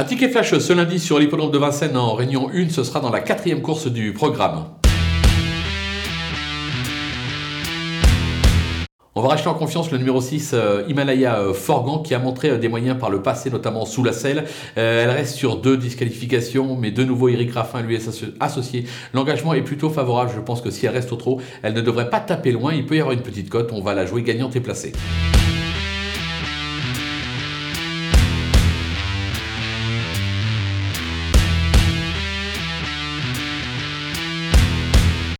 Un ticket flash ce lundi sur l'hippodrome de Vincennes en Réunion 1, ce sera dans la quatrième course du programme. On va racheter en confiance le numéro 6, euh, Himalaya euh, Forgan, qui a montré euh, des moyens par le passé, notamment sous la selle. elle reste sur deux disqualifications, mais de nouveau, Eric Raffin lui est associé. L'engagement est plutôt favorable. Je pense que si elle reste au trop, elle ne devrait pas taper loin. Il peut y avoir une petite cote. On va la jouer gagnante et placée.